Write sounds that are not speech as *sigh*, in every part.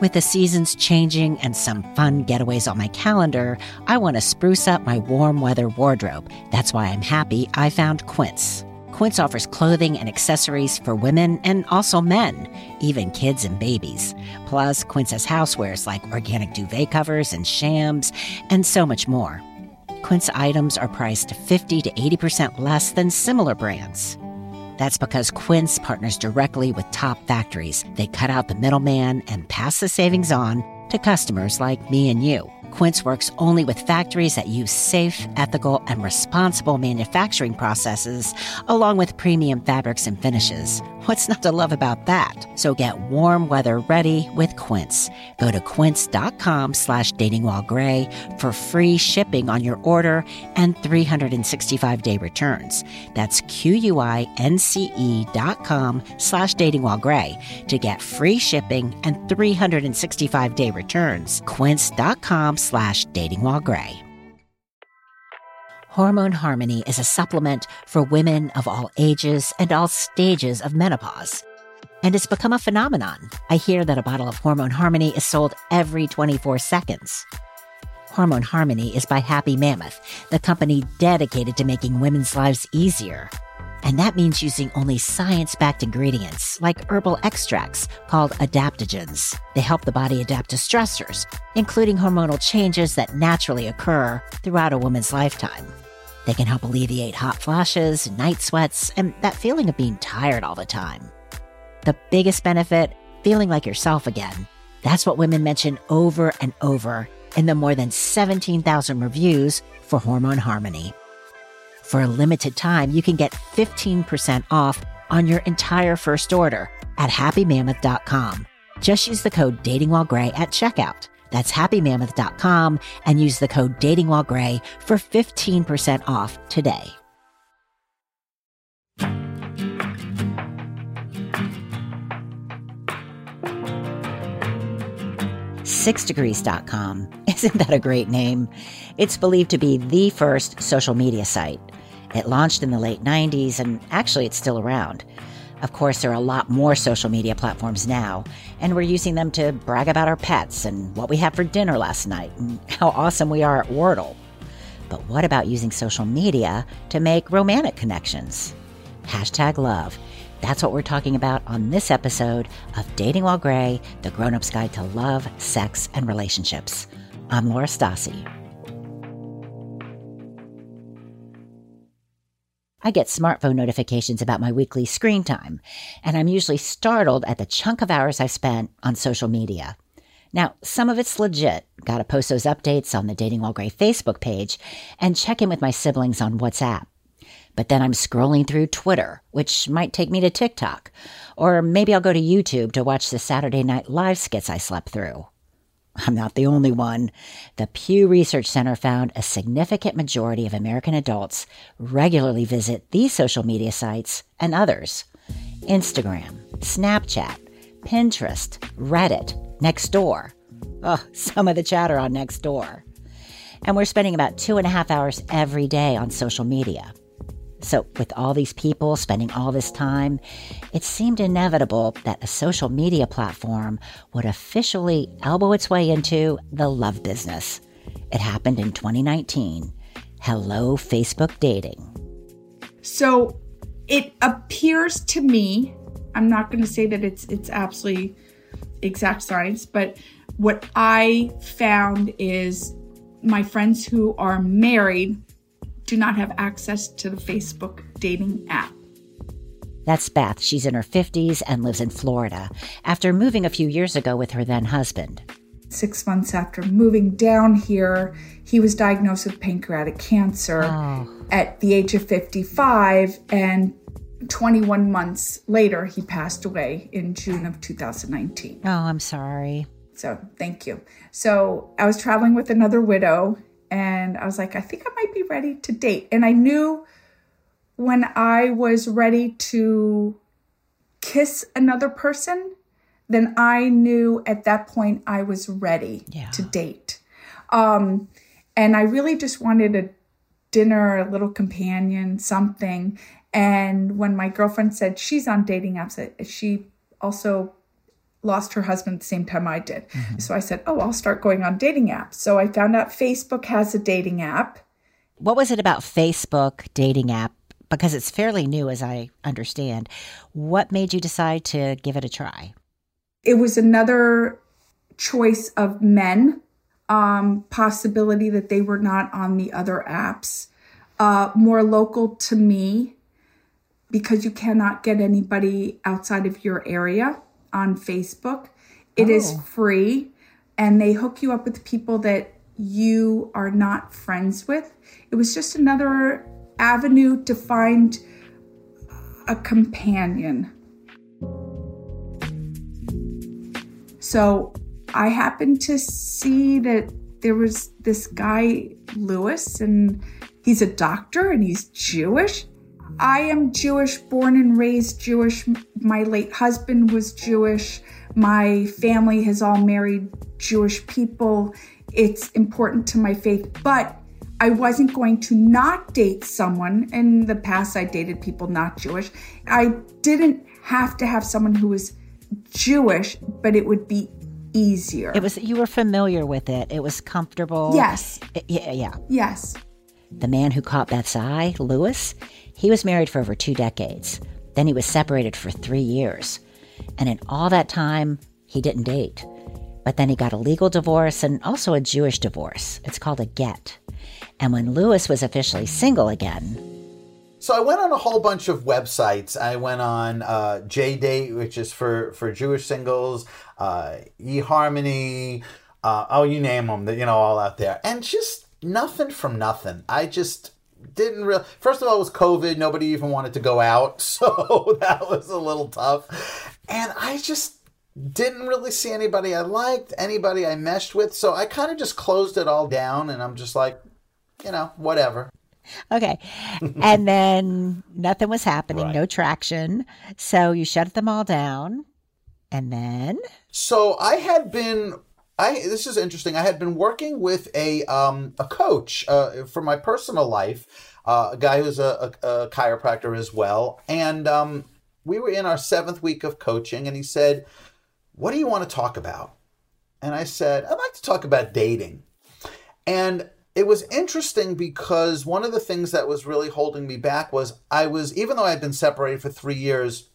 With the seasons changing and some fun getaways on my calendar, I want to spruce up my warm weather wardrobe. That's why I'm happy I found Quince. Quince offers clothing and accessories for women and also men, even kids and babies. Plus, Quince has housewares like organic duvet covers and shams, and so much more. Quince items are priced 50 to 80% less than similar brands. That's because Quince partners directly with top factories. They cut out the middleman and pass the savings on to customers like me and you. Quince works only with factories that use safe, ethical, and responsible manufacturing processes, along with premium fabrics and finishes. What's not to love about that? So get warm weather ready with Quince. Go to quince.com slash datingwhilegray for free shipping on your order and 365-day returns. That's Q-U-I-N-C-E dot com slash datingwhilegray to get free shipping and 365-day returns. quince.com slash. Hormone Harmony is a supplement for women of all ages and all stages of menopause. And it's become a phenomenon. I hear that a bottle of Hormone Harmony is sold every 24 seconds. Hormone Harmony is by Happy Mammoth, the company dedicated to making women's lives easier. And that means using only science backed ingredients like herbal extracts called adaptogens. They help the body adapt to stressors, including hormonal changes that naturally occur throughout a woman's lifetime. They can help alleviate hot flashes, night sweats, and that feeling of being tired all the time. The biggest benefit feeling like yourself again. That's what women mention over and over in the more than 17,000 reviews for Hormone Harmony. For a limited time, you can get 15% off on your entire first order at happymammoth.com. Just use the code datingwhilegray at checkout. That's happymammoth.com and use the code datingwhilegray for 15% off today. Sixdegrees.com. *laughs* Isn't that a great name? It's believed to be the first social media site. It launched in the late 90s, and actually, it's still around. Of course, there are a lot more social media platforms now, and we're using them to brag about our pets and what we had for dinner last night and *laughs* how awesome we are at Wordle. But what about using social media to make romantic connections? Hashtag love. That's what we're talking about on this episode of Dating While Gray, the grown up's guide to love, sex, and relationships. I'm Laura Stassi. I get smartphone notifications about my weekly screen time, and I'm usually startled at the chunk of hours I've spent on social media. Now, some of it's legit. Gotta post those updates on the Dating While Gray Facebook page and check in with my siblings on WhatsApp. But then I'm scrolling through Twitter, which might take me to TikTok. Or maybe I'll go to YouTube to watch the Saturday Night Live skits I slept through. I'm not the only one. The Pew Research Center found a significant majority of American adults regularly visit these social media sites and others Instagram, Snapchat, Pinterest, Reddit, Nextdoor. Oh, *laughs* some of the chatter on Nextdoor. And we're spending about two and a half hours every day on social media. So, with all these people spending all this time, it seemed inevitable that a social media platform would officially elbow its way into the love business. It happened in 2019. Hello, Facebook dating. So, it appears to me, I'm not going to say that it's it's absolutely exact science, but what I found is my friends who are married do not have access to the Facebook dating app. That's Beth. She's in her 50s and lives in Florida after moving a few years ago with her then husband. Six months after moving down here, he was diagnosed with pancreatic cancer oh. at the age of 55, and 21 months later, he passed away in June of 2019. Oh, I'm sorry. So, thank you. So, I was traveling with another widow and I was like, I think I might be ready to date. And I knew when I was ready to kiss another person, then I knew at that point I was ready yeah. to date. Um, and I really just wanted a dinner, a little companion, something. And when my girlfriend said she's on dating apps, she also lost her husband at the same time I did. Mm-hmm. So I said, Oh, I'll start going on dating apps. So I found out Facebook has a dating app. What was it about Facebook dating app? Because it's fairly new, as I understand. What made you decide to give it a try? It was another choice of men, um, possibility that they were not on the other apps, uh, more local to me because you cannot get anybody outside of your area on Facebook. It oh. is free and they hook you up with people that you are not friends with. It was just another avenue to find a companion. So I happened to see that there was this guy, Lewis, and he's a doctor and he's Jewish. I am Jewish, born and raised Jewish. My late husband was Jewish. My family has all married Jewish people. It's important to my faith, but I wasn't going to not date someone. In the past, I dated people not Jewish. I didn't have to have someone who was Jewish, but it would be easier. It was you were familiar with it. It was comfortable. Yes. It, yeah, yeah. Yes. The man who caught Beth's eye, Lewis, he was married for over two decades. Then he was separated for three years. And in all that time, he didn't date. But then he got a legal divorce and also a Jewish divorce. It's called a get. And when Lewis was officially single again, so I went on a whole bunch of websites. I went on uh, JDate, which is for for Jewish singles, uh, eHarmony, uh, oh, you name them, you know, all out there, and just nothing from nothing. I just didn't real. First of all, it was COVID. Nobody even wanted to go out, *laughs* so that was a little tough. And I just didn't really see anybody I liked, anybody I meshed with. So I kind of just closed it all down, and I'm just like, you know, whatever. Okay. and *laughs* then nothing was happening, right. no traction. So you shut them all down. And then? So I had been I this is interesting. I had been working with a um, a coach uh, for my personal life, uh, a guy who's a, a, a chiropractor as well, and um, we were in our seventh week of coaching, and he said, "What do you want to talk about?" And I said, "I'd like to talk about dating," and it was interesting because one of the things that was really holding me back was I was even though I had been separated for three years.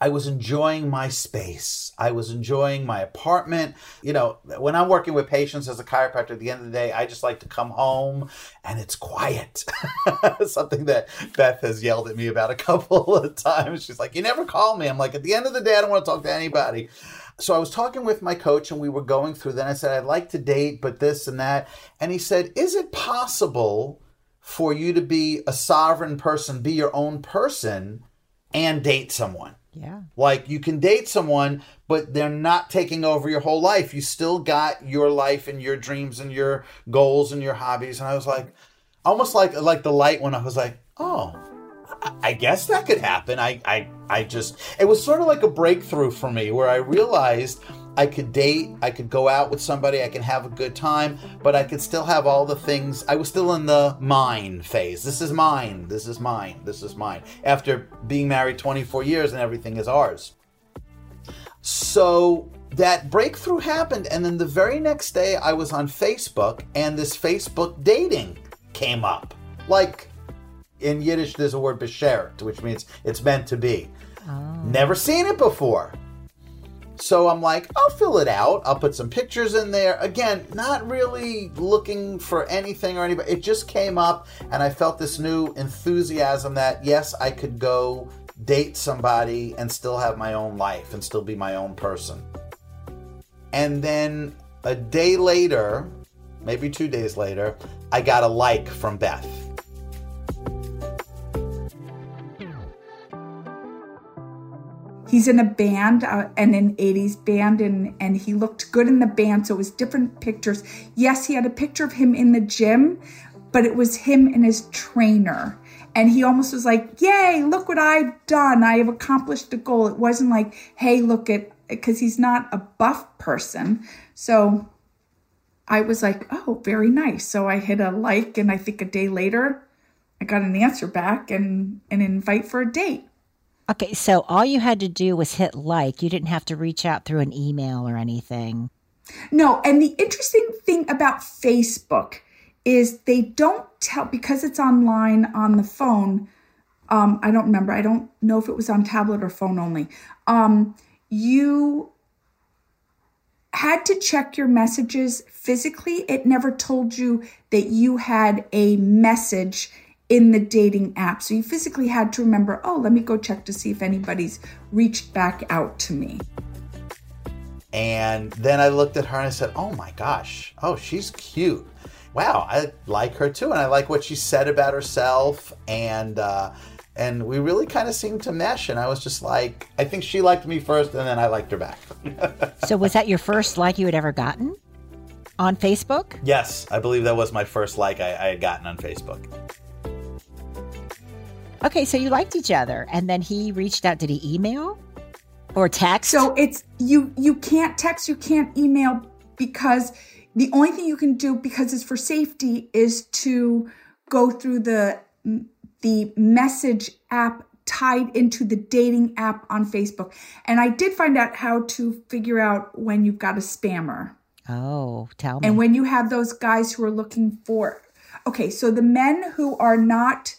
I was enjoying my space. I was enjoying my apartment. You know, when I'm working with patients as a chiropractor, at the end of the day, I just like to come home and it's quiet. *laughs* Something that Beth has yelled at me about a couple *laughs* of times. She's like, You never call me. I'm like, At the end of the day, I don't want to talk to anybody. So I was talking with my coach and we were going through. Then I said, I'd like to date, but this and that. And he said, Is it possible for you to be a sovereign person, be your own person, and date someone? Yeah. Like you can date someone, but they're not taking over your whole life. You still got your life and your dreams and your goals and your hobbies. And I was like, almost like like the light when I was like, oh, I guess that could happen. I I I just it was sort of like a breakthrough for me where I realized I could date, I could go out with somebody, I can have a good time, but I could still have all the things. I was still in the mine phase. This is mine. This is mine. This is mine. After being married 24 years and everything is ours. So that breakthrough happened and then the very next day I was on Facebook and this Facebook dating came up. Like in Yiddish there's a word beshert, which means it's meant to be. Oh. Never seen it before. So I'm like, I'll fill it out. I'll put some pictures in there. Again, not really looking for anything or anybody. It just came up and I felt this new enthusiasm that yes, I could go date somebody and still have my own life and still be my own person. And then a day later, maybe two days later, I got a like from Beth. He's in a band uh, and an 80s band and and he looked good in the band so it was different pictures. Yes he had a picture of him in the gym but it was him and his trainer. And he almost was like yay look what i've done. I have accomplished a goal. It wasn't like hey look at because he's not a buff person. So i was like oh very nice. So i hit a like and i think a day later i got an answer back and an invite for a date Okay, so all you had to do was hit like. You didn't have to reach out through an email or anything. No, and the interesting thing about Facebook is they don't tell because it's online on the phone. Um, I don't remember. I don't know if it was on tablet or phone only. Um, you had to check your messages physically. It never told you that you had a message in the dating app. So you physically had to remember, oh, let me go check to see if anybody's reached back out to me. And then I looked at her and I said, oh my gosh, oh, she's cute. Wow, I like her too. And I like what she said about herself. And, uh, and we really kind of seemed to mesh. And I was just like, I think she liked me first, and then I liked her back. *laughs* so, was that your first like you had ever gotten on Facebook? Yes, I believe that was my first like I, I had gotten on Facebook. Okay, so you liked each other, and then he reached out. Did he email or text? So it's you. You can't text. You can't email because the only thing you can do because it's for safety is to go through the the message app tied into the dating app on Facebook. And I did find out how to figure out when you've got a spammer. Oh, tell me. And when you have those guys who are looking for okay, so the men who are not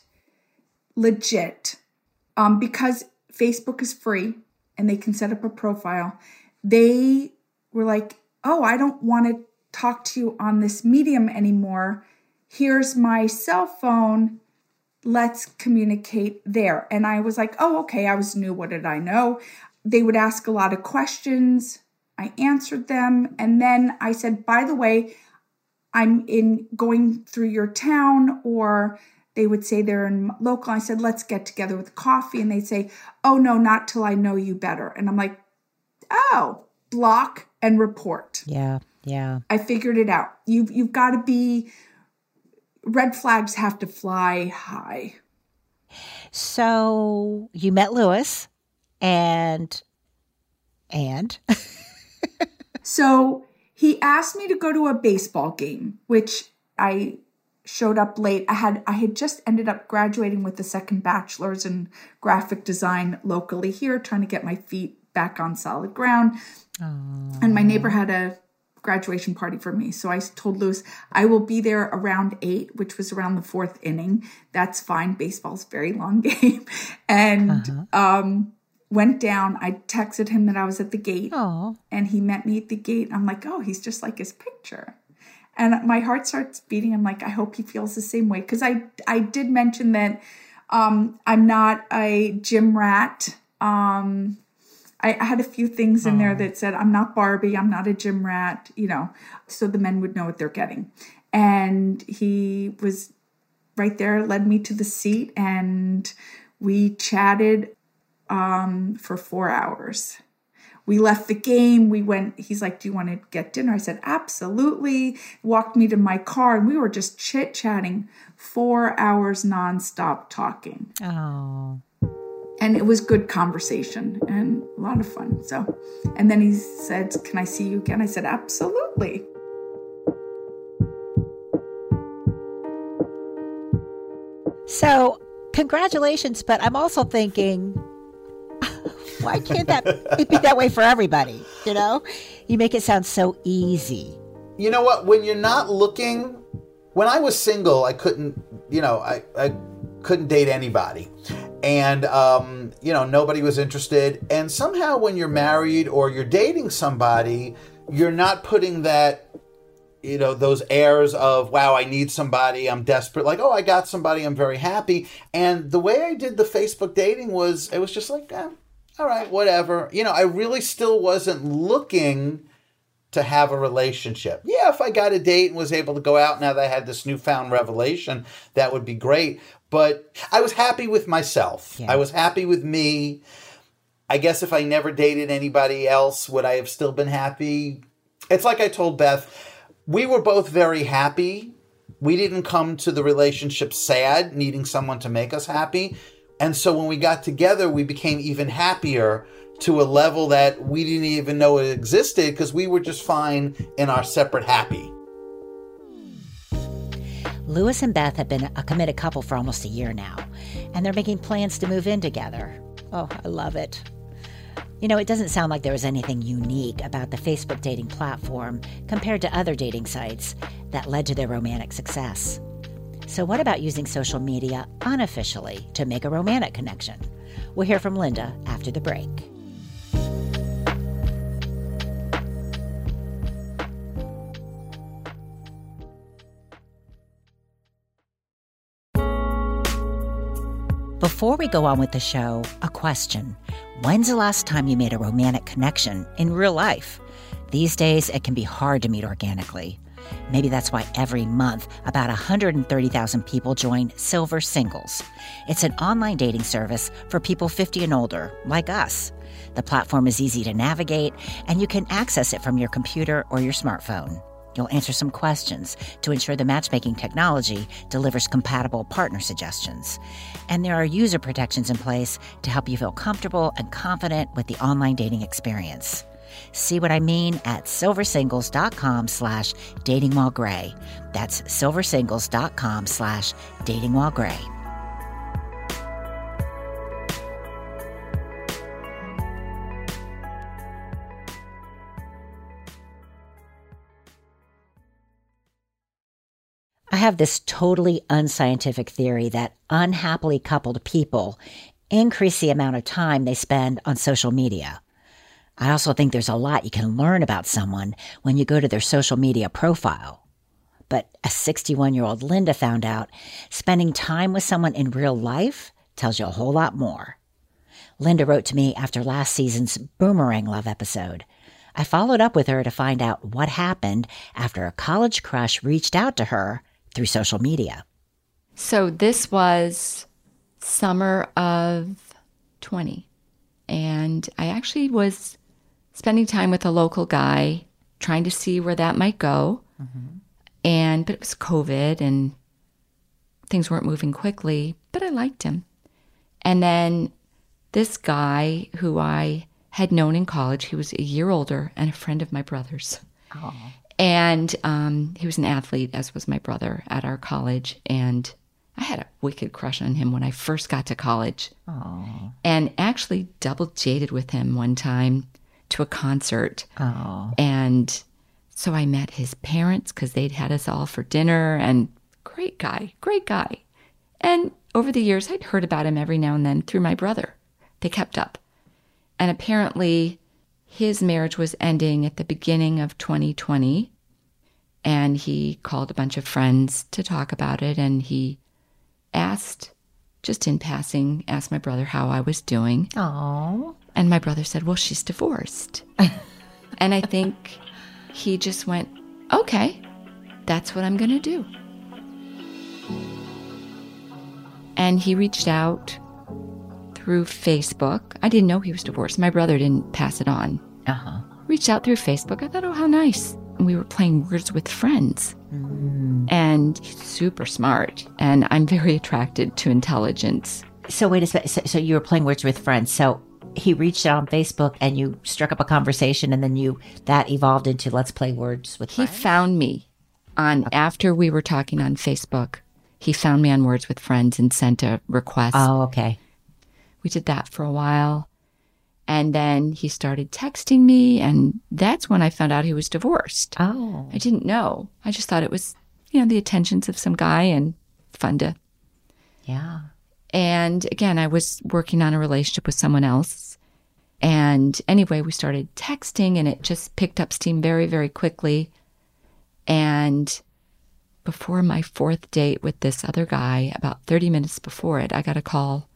legit, um, because Facebook is free and they can set up a profile, they were like, oh, I don't want to talk to you on this medium anymore. Here's my cell phone. Let's communicate there. And I was like, oh, okay. I was new. What did I know? They would ask a lot of questions. I answered them. And then I said, by the way, I'm in going through your town or they would say they're in local. I said, let's get together with coffee. And they'd say, oh, no, not till I know you better. And I'm like, oh, block and report. Yeah. Yeah. I figured it out. You've, you've got to be, red flags have to fly high. So you met Lewis and, and. *laughs* so he asked me to go to a baseball game, which I showed up late. I had I had just ended up graduating with the second bachelor's in graphic design locally here, trying to get my feet back on solid ground. Aww. And my neighbor had a graduation party for me. So I told Lewis I will be there around eight, which was around the fourth inning. That's fine. Baseball's very long *laughs* game. and uh-huh. um went down. I texted him that I was at the gate. Aww. And he met me at the gate. I'm like, oh, he's just like his picture and my heart starts beating. I'm like, I hope he feels the same way because I I did mention that um, I'm not a gym rat. Um, I, I, had a few things in there that said I'm not Barbie, I'm not a gym rat, you know, so the men would know what they're getting. And he was right there, led me to the seat, and we chatted um, for four hours we left the game. We went, he's like, Do you want to get dinner? I said, Absolutely. Walked me to my car and we were just chit chatting four hours nonstop talking. Oh. And it was good conversation and a lot of fun. So, and then he said, Can I see you again? I said, Absolutely. So, congratulations, but I'm also thinking why can't that be that way for everybody? You know, you make it sound so easy. You know what? When you're not looking, when I was single, I couldn't, you know, I, I couldn't date anybody. And, um, you know, nobody was interested. And somehow when you're married or you're dating somebody, you're not putting that you know those airs of wow i need somebody i'm desperate like oh i got somebody i'm very happy and the way i did the facebook dating was it was just like eh, all right, whatever. You know, I really still wasn't looking to have a relationship. Yeah, if I got a date and was able to go out now that I had this newfound revelation, that would be great. But I was happy with myself. Yeah. I was happy with me. I guess if I never dated anybody else, would I have still been happy? It's like I told Beth, we were both very happy. We didn't come to the relationship sad, needing someone to make us happy. And so when we got together, we became even happier to a level that we didn't even know it existed because we were just fine in our separate happy. Lewis and Beth have been a committed couple for almost a year now, and they're making plans to move in together. Oh, I love it. You know, it doesn't sound like there was anything unique about the Facebook dating platform compared to other dating sites that led to their romantic success. So, what about using social media unofficially to make a romantic connection? We'll hear from Linda after the break. Before we go on with the show, a question. When's the last time you made a romantic connection in real life? These days, it can be hard to meet organically. Maybe that's why every month about 130,000 people join Silver Singles. It's an online dating service for people 50 and older, like us. The platform is easy to navigate, and you can access it from your computer or your smartphone. You'll answer some questions to ensure the matchmaking technology delivers compatible partner suggestions. And there are user protections in place to help you feel comfortable and confident with the online dating experience. See what I mean at silversingles.com slash dating while gray. That's silversingles.com slash dating while gray. I have this totally unscientific theory that unhappily coupled people increase the amount of time they spend on social media. I also think there's a lot you can learn about someone when you go to their social media profile. But as 61 year old Linda found out, spending time with someone in real life tells you a whole lot more. Linda wrote to me after last season's Boomerang Love episode. I followed up with her to find out what happened after a college crush reached out to her through social media. So this was summer of 20. And I actually was spending time with a local guy, trying to see where that might go. Mm-hmm. And, but it was COVID and things weren't moving quickly, but I liked him. And then this guy who I had known in college, he was a year older and a friend of my brother's. Oh. And um, he was an athlete, as was my brother at our college. And I had a wicked crush on him when I first got to college. Aww. And actually double dated with him one time to a concert. Aww. And so I met his parents because they'd had us all for dinner and great guy, great guy. And over the years, I'd heard about him every now and then through my brother. They kept up. And apparently, his marriage was ending at the beginning of 2020. And he called a bunch of friends to talk about it. And he asked, just in passing, asked my brother how I was doing. Oh. And my brother said, Well, she's divorced. *laughs* and I think he just went, Okay, that's what I'm going to do. And he reached out through Facebook. I didn't know he was divorced. My brother didn't pass it on. Uh huh. Reached out through Facebook. I thought, Oh, how nice. And we were playing words with friends. Mm. And he's super smart. And I'm very attracted to intelligence. So, wait a second. So, so you were playing words with friends. So, he reached out on Facebook and you struck up a conversation and then you that evolved into let's play words with He found me on okay. after we were talking on Facebook. He found me on Words with Friends and sent a request. Oh, okay. We did that for a while. And then he started texting me and that's when I found out he was divorced. Oh. I didn't know. I just thought it was, you know, the attentions of some guy and fun to Yeah. And again, I was working on a relationship with someone else. And anyway, we started texting and it just picked up steam very, very quickly. And before my fourth date with this other guy, about 30 minutes before it, I got a call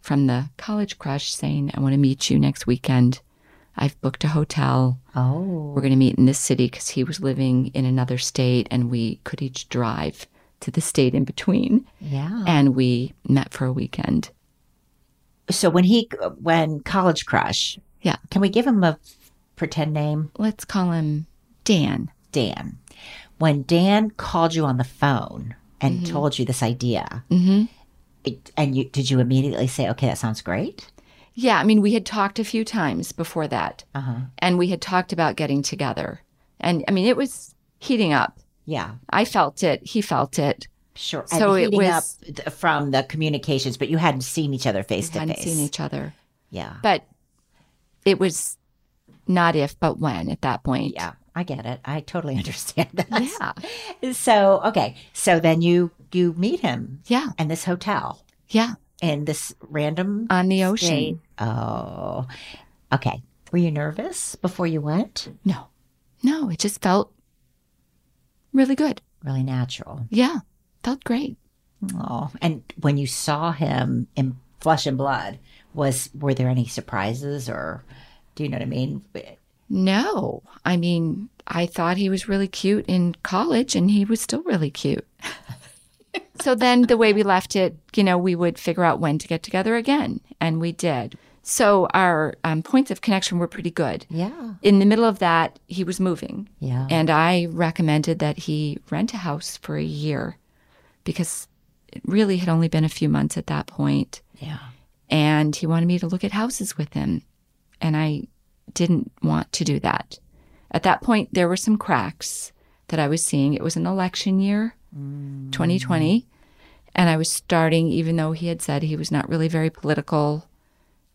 from the college crush saying, I want to meet you next weekend. I've booked a hotel. Oh. We're going to meet in this city because he was living in another state and we could each drive to the state in between. Yeah. And we met for a weekend. So when he, when College Crush, yeah. Can we give him a pretend name? Let's call him Dan. Dan. When Dan called you on the phone and mm-hmm. told you this idea, mm-hmm. it, and you did you immediately say, "Okay, that sounds great"? Yeah, I mean, we had talked a few times before that, uh-huh. and we had talked about getting together, and I mean, it was heating up. Yeah. I felt it. He felt it. Sure. So and it was- up from the communications, but you hadn't seen each other face to hadn't face. seen each other. Yeah. But it was not if, but when at that point. Yeah, I get it. I totally *laughs* understand that. Yeah. So okay, so then you you meet him Yeah. in this hotel Yeah. in this random On the ocean. state. Oh, okay. Were you nervous before you went? No. No, it just felt really good. Really natural. Yeah. Felt great. Oh, and when you saw him in flesh and blood, was were there any surprises or do you know what I mean? No. I mean, I thought he was really cute in college and he was still really cute. *laughs* so then the way we left it, you know, we would figure out when to get together again. And we did. So our um, points of connection were pretty good. Yeah. In the middle of that, he was moving. Yeah. And I recommended that he rent a house for a year because it really had only been a few months at that point. Yeah. And he wanted me to look at houses with him. And I didn't want to do that. At that point, there were some cracks that I was seeing. It was an election year, 2020. And I was starting, even though he had said he was not really very political,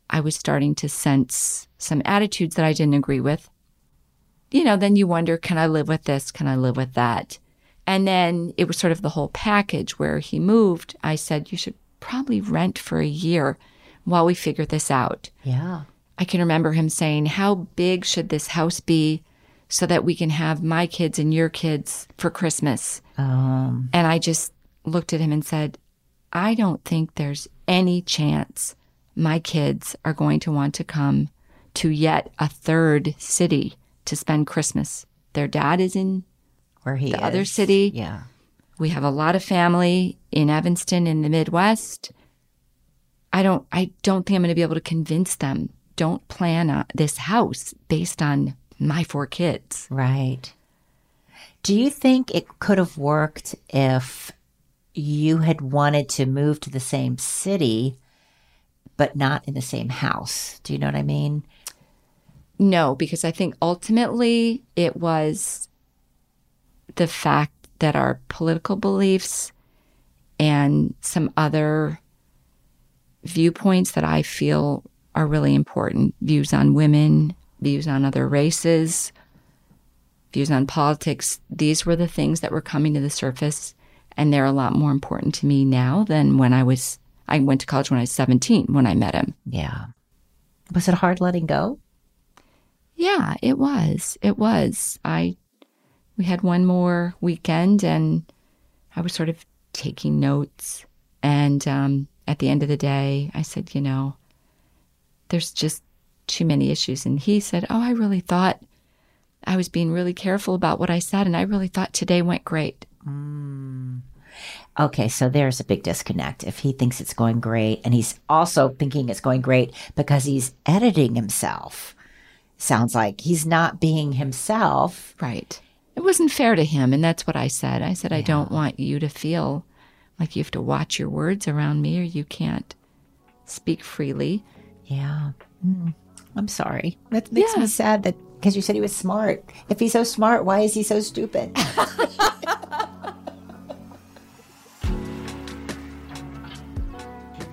I was starting to sense some attitudes that I didn't agree with. You know, then you wonder, can I live with this? Can I live with that? And then it was sort of the whole package where he moved. I said, you should probably rent for a year while we figure this out. Yeah. I can remember him saying, How big should this house be so that we can have my kids and your kids for Christmas? Um. And I just looked at him and said, I don't think there's any chance my kids are going to want to come to yet a third city to spend Christmas. Their dad is in, Where he The other city. Yeah. we have a lot of family in Evanston in the Midwest. I don't, I don't think I'm going to be able to convince them. Don't plan uh, this house based on my four kids. Right. Do you think it could have worked if you had wanted to move to the same city, but not in the same house? Do you know what I mean? No, because I think ultimately it was the fact that our political beliefs and some other viewpoints that I feel are really important views on women, views on other races, views on politics these were the things that were coming to the surface. And they're a lot more important to me now than when I was, I went to college when I was 17 when I met him. Yeah. Was it hard letting go? Yeah, it was. It was. I we had one more weekend and I was sort of taking notes and um at the end of the day I said, you know, there's just too many issues and he said, "Oh, I really thought I was being really careful about what I said and I really thought today went great." Okay, so there's a big disconnect. If he thinks it's going great and he's also thinking it's going great because he's editing himself, sounds like he's not being himself. Right. It wasn't fair to him and that's what I said. I said, "I don't want you to feel like you have to watch your words around me or you can't speak freely." Yeah. Mm. I'm sorry. That makes Yeah. me sad that because you said he was smart. If he's so smart, why is he so stupid? *laughs*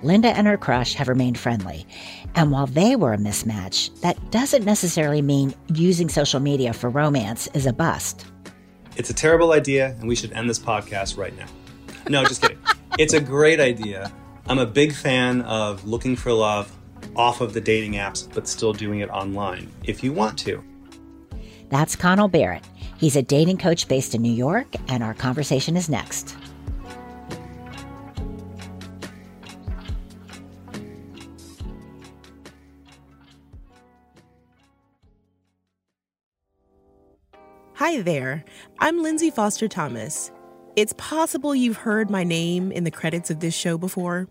Linda and her crush have remained friendly. And while they were a mismatch, that doesn't necessarily mean using social media for romance is a bust. It's a terrible idea, and we should end this podcast right now. No, just kidding. *laughs* it's a great idea. I'm a big fan of looking for love off of the dating apps, but still doing it online if you want to. That's Connell Barrett. He's a dating coach based in New York, and our conversation is next. Hi there. I'm Lindsay Foster Thomas. It's possible you've heard my name in the credits of this show before.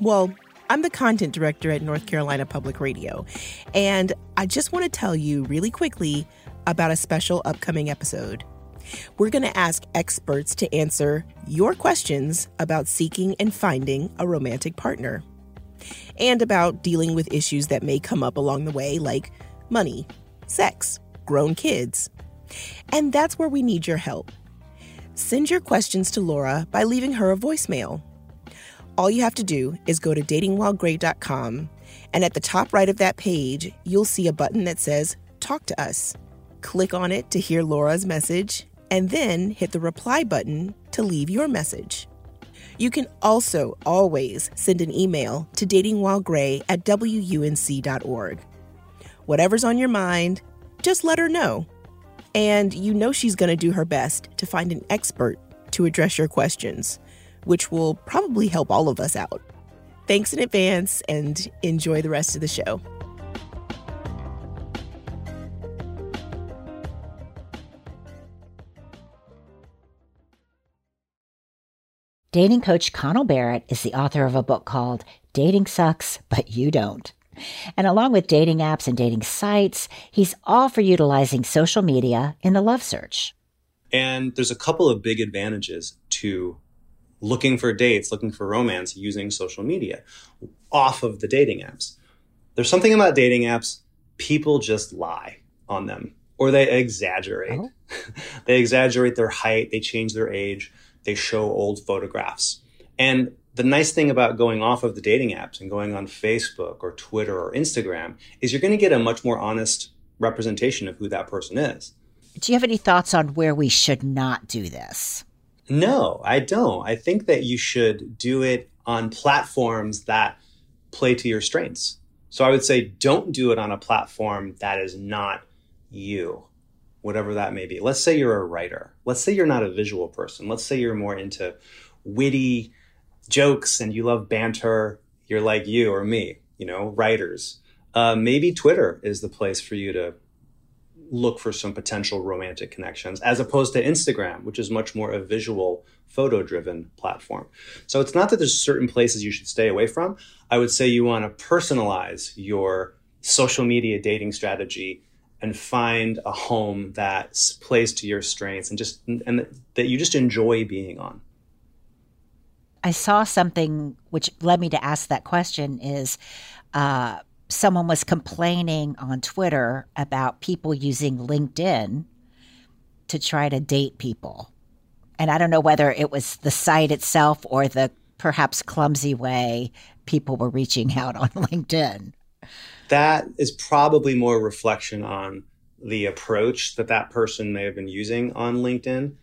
Well, I'm the content director at North Carolina Public Radio, and I just want to tell you really quickly about a special upcoming episode. We're going to ask experts to answer your questions about seeking and finding a romantic partner, and about dealing with issues that may come up along the way, like money, sex, grown kids. And that's where we need your help. Send your questions to Laura by leaving her a voicemail. All you have to do is go to datingwhilegray.com, and at the top right of that page, you'll see a button that says Talk to Us. Click on it to hear Laura's message, and then hit the reply button to leave your message. You can also always send an email to datingwhilegray at wunc.org. Whatever's on your mind, just let her know. And you know she's going to do her best to find an expert to address your questions, which will probably help all of us out. Thanks in advance and enjoy the rest of the show. Dating coach Connell Barrett is the author of a book called Dating Sucks, But You Don't. And along with dating apps and dating sites, he's all for utilizing social media in the love search. And there's a couple of big advantages to looking for dates, looking for romance using social media off of the dating apps. There's something about dating apps, people just lie on them or they exaggerate. Oh. *laughs* they exaggerate their height, they change their age they show old photographs. And the nice thing about going off of the dating apps and going on Facebook or Twitter or Instagram is you're going to get a much more honest representation of who that person is. Do you have any thoughts on where we should not do this? No, I don't. I think that you should do it on platforms that play to your strengths. So I would say don't do it on a platform that is not you whatever that may be. Let's say you're a writer. Let's say you're not a visual person. Let's say you're more into witty jokes and you love banter. You're like you or me, you know, writers. Uh, maybe Twitter is the place for you to look for some potential romantic connections as opposed to Instagram, which is much more a visual, photo driven platform. So it's not that there's certain places you should stay away from. I would say you want to personalize your social media dating strategy and find a home that plays to your strengths and just and that you just enjoy being on. I saw something which led me to ask that question is uh, someone was complaining on Twitter about people using LinkedIn to try to date people. And I don't know whether it was the site itself or the perhaps clumsy way people were reaching out on *laughs* LinkedIn that is probably more reflection on the approach that that person may have been using on LinkedIn.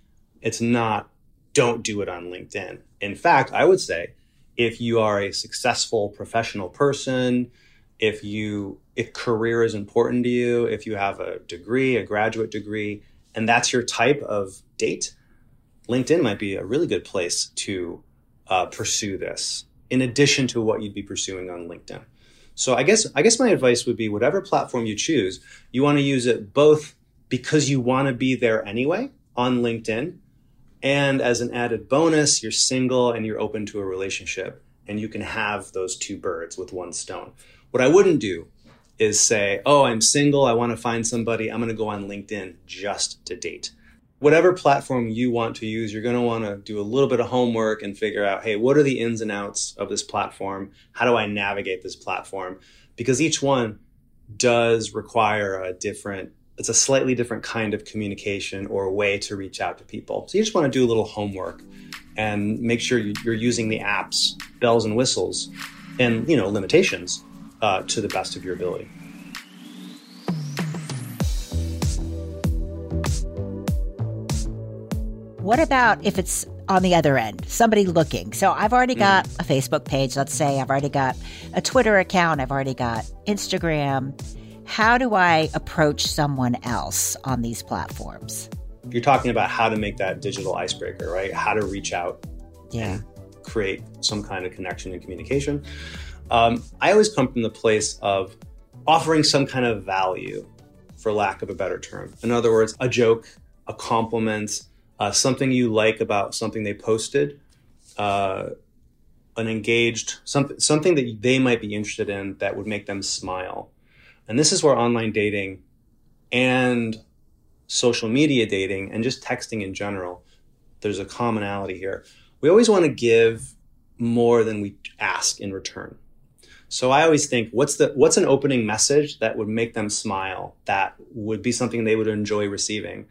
It's not, don't do it on LinkedIn. In fact, I would say if you are a successful professional person, if you if career is important to you, if you have a degree, a graduate degree, and that's your type of date, LinkedIn might be a really good place to uh, pursue this in addition to what you'd be pursuing on LinkedIn. So I guess I guess my advice would be whatever platform you choose, you want to use it both because you want to be there anyway on LinkedIn and as an added bonus, you're single and you're open to a relationship and you can have those two birds with one stone. What I wouldn't do is say, "Oh, I'm single, I want to find somebody, I'm going to go on LinkedIn just to date." whatever platform you want to use, you're going to want to do a little bit of homework and figure out, hey, what are the ins and outs of this platform? How do I navigate this platform? Because each one does require a different, it's a slightly different kind of communication or way to reach out to people. So you just want to do a little homework and make sure you're using the apps, bells and whistles, and you know limitations uh, to the best of your ability. What about if it's on the other end, somebody looking? So I've already got mm. a Facebook page, let's say, I've already got a Twitter account, I've already got Instagram. How do I approach someone else on these platforms? You're talking about how to make that digital icebreaker, right? How to reach out yeah. and create some kind of connection and communication. Um, I always come from the place of offering some kind of value, for lack of a better term. In other words, a joke, a compliment, uh, something you like about something they posted, uh, an engaged something something that they might be interested in that would make them smile. And this is where online dating and social media dating and just texting in general, there's a commonality here. We always want to give more than we ask in return. So I always think, what's the what's an opening message that would make them smile? That would be something they would enjoy receiving,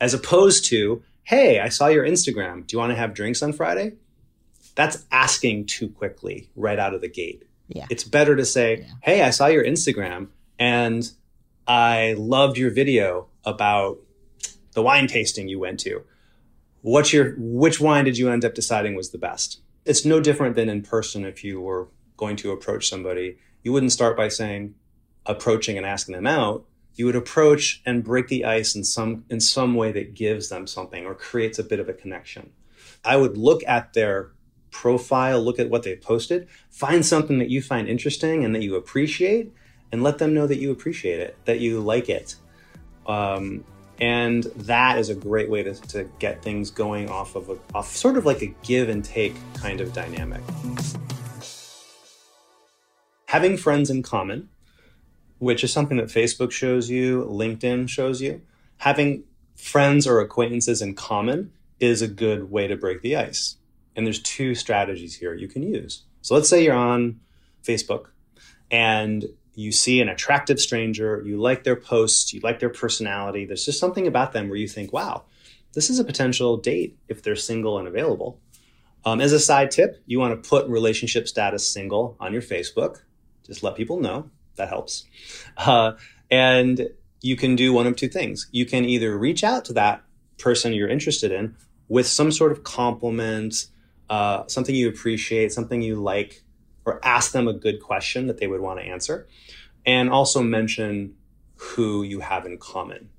as opposed to Hey, I saw your Instagram. Do you want to have drinks on Friday? That's asking too quickly right out of the gate. Yeah. It's better to say, Yeah. Hey, I saw your Instagram and I loved your video about the wine tasting you went to. What's your which wine did you end up deciding was the best? It's no different than in person if you were going to approach somebody. You wouldn't start by saying approaching and asking them out. You would approach and break the ice in some in some way that gives them something or creates a bit of a connection. I would look at their profile, look at what they posted, find something that you find interesting and that you appreciate, and let them know that you appreciate it, that you like it. Um, and that is a great way to, to get things going off of a off sort of like a give and take kind of dynamic. Having friends in common, which is something that Facebook shows you, LinkedIn shows you, having friends or acquaintances in common is a good way to break the ice. And there's two strategies here you can use. So let's say you're on Facebook and you see an attractive stranger, you like their posts, you like their personality. There's just something about them where you think, wow, this is a potential date if they're single and available. Um, as a side tip, you want to put relationship status single on your Facebook. Just let people know. That helps. Uh, and you can do one of two things. You can either reach out to that person you're interested in with some sort of compliment, uh, something you appreciate, something you like, or ask them a good question that they would want to answer. And also mention who you have in common.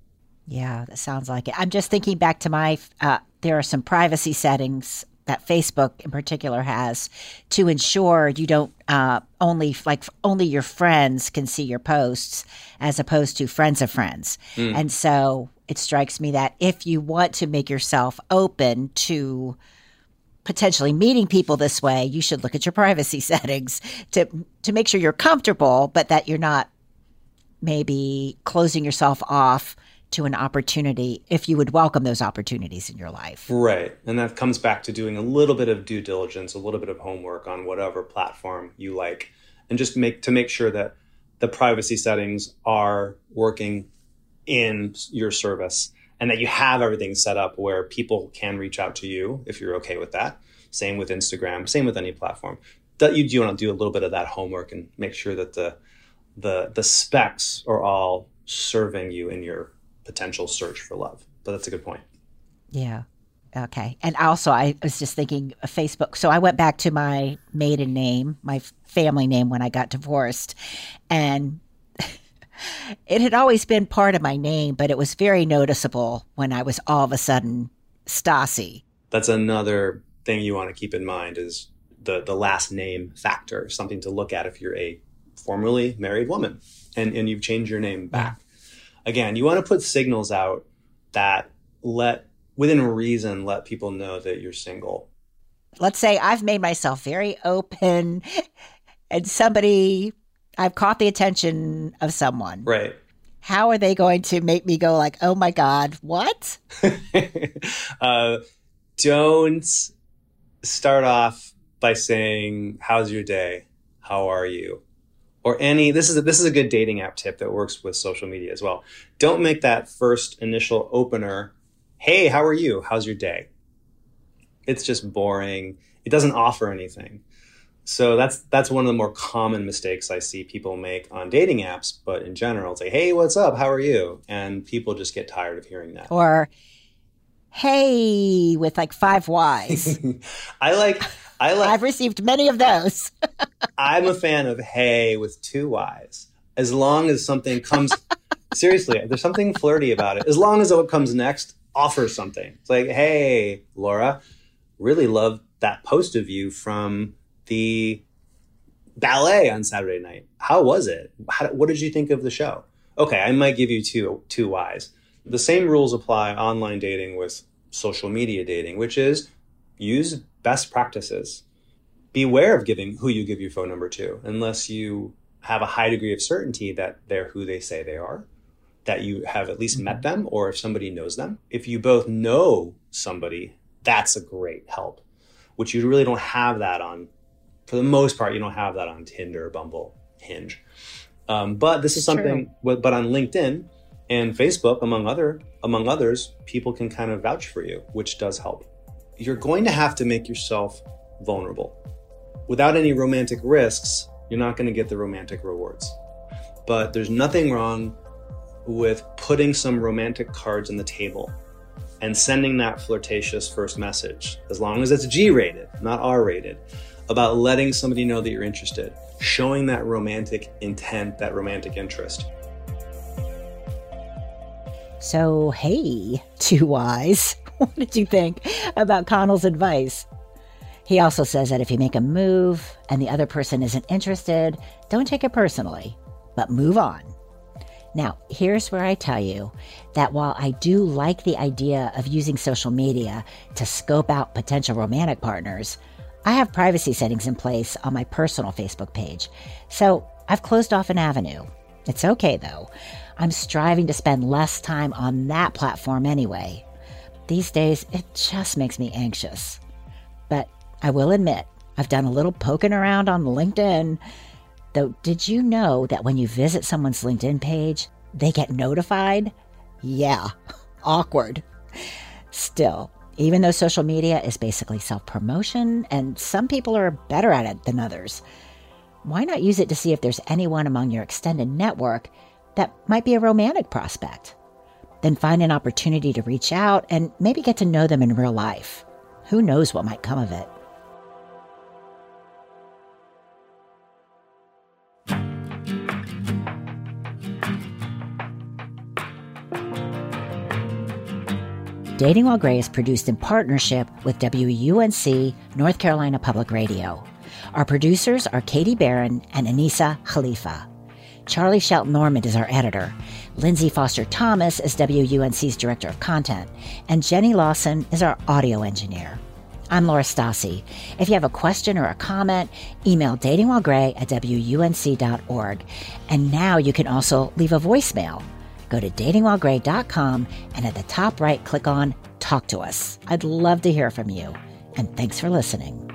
Yeah, that sounds like it. I'm just thinking back to my, uh, there are some privacy settings that Facebook in particular has to ensure you don't uh, only like only your friends can see your posts as opposed to friends of friends. And so it strikes me that if you want to make yourself open to potentially meeting people this way, you should look at your *laughs* privacy settings to to make sure you're comfortable, but that you're not maybe closing yourself off to an opportunity if you would welcome those opportunities in your life. Right. And that comes back to doing a little bit of due diligence, a little bit of homework on whatever platform you like, and just make to make sure that the privacy settings are working in your service and that you have everything set up where people can reach out to you if you're okay with that. Same with Instagram, same with any platform. That you do want to do a little bit of that homework and make sure that the the the specs are all serving you in your potential search for love. But that's a good point. Yeah. Okay. And also, I was just thinking of Facebook. So I went back to my maiden name, my family name when I got divorced. And it had always been part of my name, but it was very noticeable when I was all of a sudden Stassi. That's another thing you want to keep in mind is the the last name factor, something to look at if you're a formerly married woman and, and you've changed your name back. Again, you want to put signals out that let within reason let people know that you're single. Let's say I've made myself very open and somebody, I've caught the attention of someone. Right. How are they going to make me go like, oh my God, what? *laughs* uh, don't start off by saying, "How's your day? How are you?" Or any. This is a, this is a good dating app tip that works with social media as well. Don't make that first initial opener. Hey, how are you? How's your day? It's just boring. It doesn't offer anything. So that's that's one of the more common mistakes I see people make on dating apps. But in general, it's like, "Hey, what's up? How are you?" And people just get tired of hearing that. Or, hey, with like five Y's. *laughs* I like I like I've received many of those. *laughs* I'm a fan of hey with two Y's. As long as something comes *laughs* seriously, there's something flirty about it. As long as what comes next offers something. It's like, hey, Laura, really loved that post of you from the ballet on Saturday night. How was it? How, what did you think of the show? Okay, I might give you two two Y's. The same rules apply online dating with social media dating, which is use best practices. Beware of giving who you give your phone number to, unless you have a high degree of certainty that they're who they say they are, that you have at least mm-hmm. met them, or if somebody knows them. If you both know somebody, that's a great help, which you really don't have that on, for the most part, you don't have that on Tinder, Bumble, Hinge. Um, but this is something, but on LinkedIn, And Facebook, among other among others, people can kind of vouch for you, which does help. You're going to have to make yourself vulnerable. Without any romantic risks, you're not going to get the romantic rewards. But there's nothing wrong with putting some romantic cards on the table and sending that flirtatious first message, as long as it's G rated, not R rated, about letting somebody know that you're interested, showing that romantic intent, that romantic interest. So, hey, two eyes, *laughs* what did you think about Connell's advice? He also says that if you make a move and the other person isn't interested, don't take it personally, but move on. Now, here's where I tell you that while I do like the idea of using social media to scope out potential romantic partners, I have privacy settings in place on my personal Facebook page. So I've closed off an avenue. It's okay though. I'm striving to spend less time on that platform anyway. These days, it just makes me anxious. But I will admit, I've done a little poking around on LinkedIn Though, did you know that when you visit someone's LinkedIn page, they get notified? Yeah, *laughs* awkward. Still, even though social media is basically self promotion and some people are better at it than others, why not use it to see if there's anyone among your extended network that might be a romantic prospect? Then find an opportunity to reach out and maybe get to know them in real life. Who knows what might come of it? Dating While Gray is produced in partnership with WUNC North Carolina Public Radio. Our producers are Katie Barron and Anisa Khalifa. Charlie Shelton Ormond is our editor. Lindsay Foster Thomas is WUNC's director of content. And Jenny Lawson is our audio engineer. I'm Laura Stassi. If you have a question or a comment, email datingwhilegray at WUNC.org. And now you can also leave a voicemail Go to datingwhilegray.com and at the top right, click on Talk to Us. I'd love to hear from you. And thanks for listening.